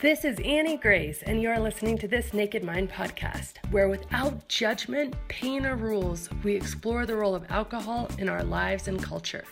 This is Annie Grace, and you are listening to this Naked Mind podcast, where without judgment, pain, or rules, we explore the role of alcohol in our lives and culture.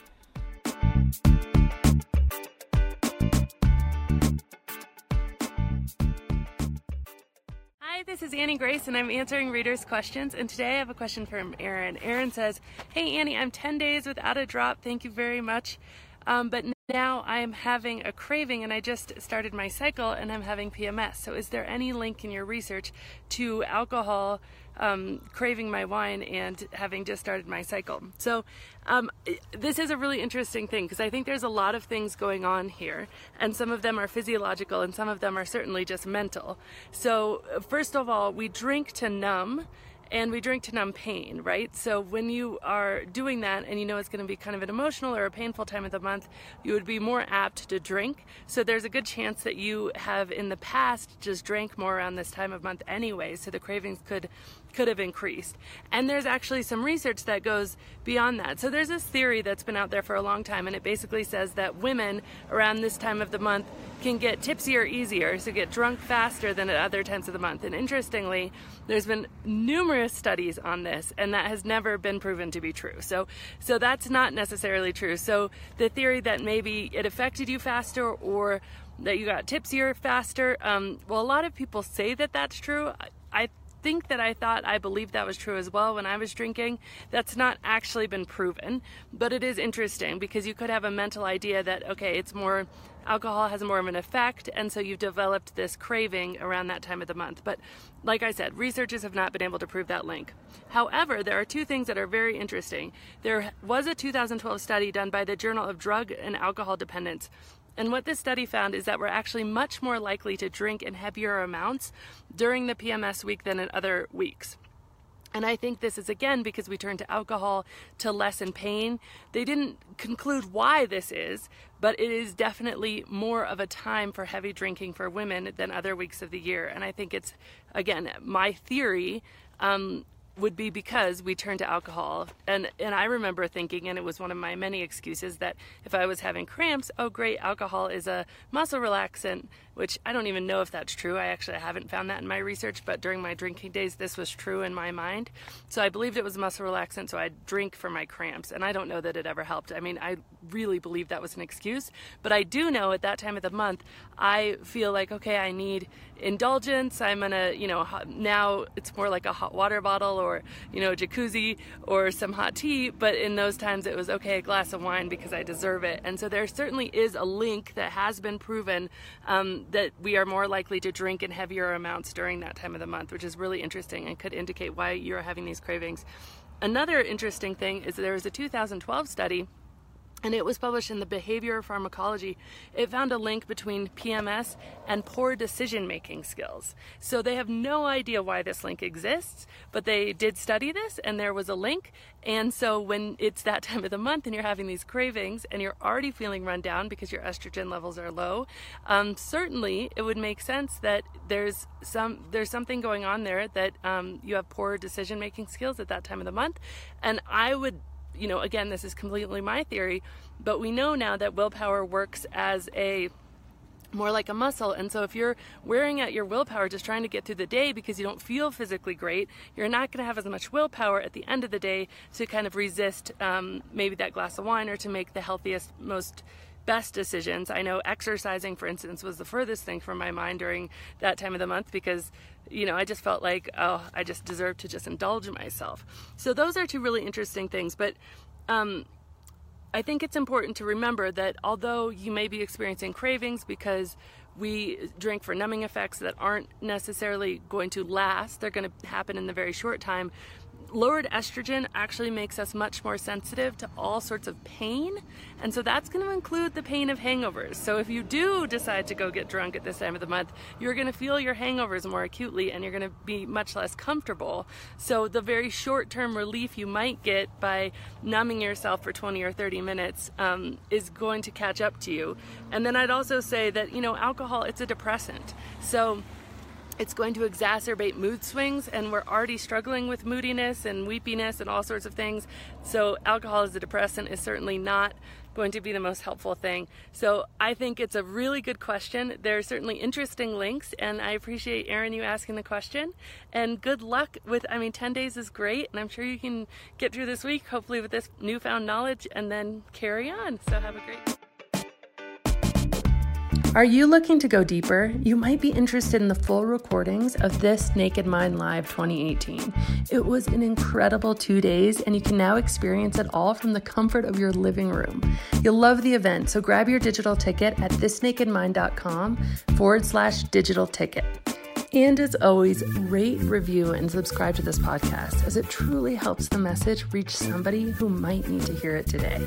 Hi, this is Annie Grace, and I'm answering readers' questions. And today I have a question from Aaron. Aaron says, Hey, Annie, I'm 10 days without a drop. Thank you very much. Um, but now I'm having a craving and I just started my cycle and I'm having PMS. So, is there any link in your research to alcohol, um, craving my wine, and having just started my cycle? So, um, this is a really interesting thing because I think there's a lot of things going on here, and some of them are physiological and some of them are certainly just mental. So, first of all, we drink to numb and we drink to numb pain, right? So when you are doing that and you know it's going to be kind of an emotional or a painful time of the month, you would be more apt to drink. So there's a good chance that you have in the past just drank more around this time of month anyway, so the cravings could could have increased. And there's actually some research that goes beyond that. So there's this theory that's been out there for a long time and it basically says that women around this time of the month can get tipsier easier, so get drunk faster than at other times of the month. And interestingly, there's been numerous studies on this, and that has never been proven to be true. So, so that's not necessarily true. So the theory that maybe it affected you faster or that you got tipsier faster, um, well, a lot of people say that that's true. I, I think that I thought I believed that was true as well when I was drinking. That's not actually been proven, but it is interesting because you could have a mental idea that, okay, it's more, alcohol has more of an effect, and so you've developed this craving around that time of the month. But like I said, researchers have not been able to prove that link. However, there are two things that are very interesting. There was a 2012 study done by the Journal of Drug and Alcohol Dependence and what this study found is that we're actually much more likely to drink in heavier amounts during the PMS week than in other weeks. And I think this is again because we turn to alcohol to lessen pain. They didn't conclude why this is, but it is definitely more of a time for heavy drinking for women than other weeks of the year. And I think it's, again, my theory um, would be because we turned to alcohol. And and I remember thinking, and it was one of my many excuses, that if I was having cramps, oh great, alcohol is a muscle relaxant which I don't even know if that's true. I actually haven't found that in my research, but during my drinking days, this was true in my mind. So I believed it was muscle relaxant, so I'd drink for my cramps, and I don't know that it ever helped. I mean, I really believe that was an excuse, but I do know at that time of the month, I feel like, okay, I need indulgence. I'm gonna, you know, now it's more like a hot water bottle or, you know, jacuzzi or some hot tea, but in those times it was okay, a glass of wine because I deserve it. And so there certainly is a link that has been proven um, that we are more likely to drink in heavier amounts during that time of the month, which is really interesting and could indicate why you're having these cravings. Another interesting thing is there was a 2012 study and it was published in the Behavior Pharmacology. It found a link between PMS and poor decision making skills. So they have no idea why this link exists, but they did study this and there was a link. And so when it's that time of the month and you're having these cravings and you're already feeling run down because your estrogen levels are low, um, certainly it would make sense that there's some there's something going on there that um, you have poor decision making skills at that time of the month. And I would you know, again, this is completely my theory, but we know now that willpower works as a more like a muscle. And so if you're wearing out your willpower just trying to get through the day because you don't feel physically great, you're not going to have as much willpower at the end of the day to kind of resist um, maybe that glass of wine or to make the healthiest, most best decisions. I know exercising, for instance, was the furthest thing from my mind during that time of the month because, you know, I just felt like, oh, I just deserve to just indulge myself. So those are two really interesting things. But um, I think it's important to remember that although you may be experiencing cravings because we drink for numbing effects that aren't necessarily going to last, they're going to happen in the very short time lowered estrogen actually makes us much more sensitive to all sorts of pain. And so that's going to include the pain of hangovers. So if you do decide to go get drunk at this time of the month, you're going to feel your hangovers more acutely and you're going to be much less comfortable. So the very short term relief you might get by numbing yourself for 20 or 30 minutes um, is going to catch up to you. And then I'd also say that, you know, alcohol, it's a depressant. So it's going to exacerbate mood swings and we're already struggling with moodiness and weepiness and all sorts of things. So alcohol as a depressant is certainly not going to be the most helpful thing. So i think it's a really good question. There are certainly interesting links and i appreciate erin you asking the question. And good luck with i mean 10 days is great and i'm sure you can get through this week hopefully with this newfound knowledge and then carry on. So have a great are you looking to go deeper? You might be interested in the full recordings of this Naked Mind Live 2018. It was an incredible two days, and you can now experience it all from the comfort of your living room. You'll love the event, so grab your digital ticket at thisnakedmind.com forward slash digital ticket. And as always, rate, review, and subscribe to this podcast as it truly helps the message reach somebody who might need to hear it today.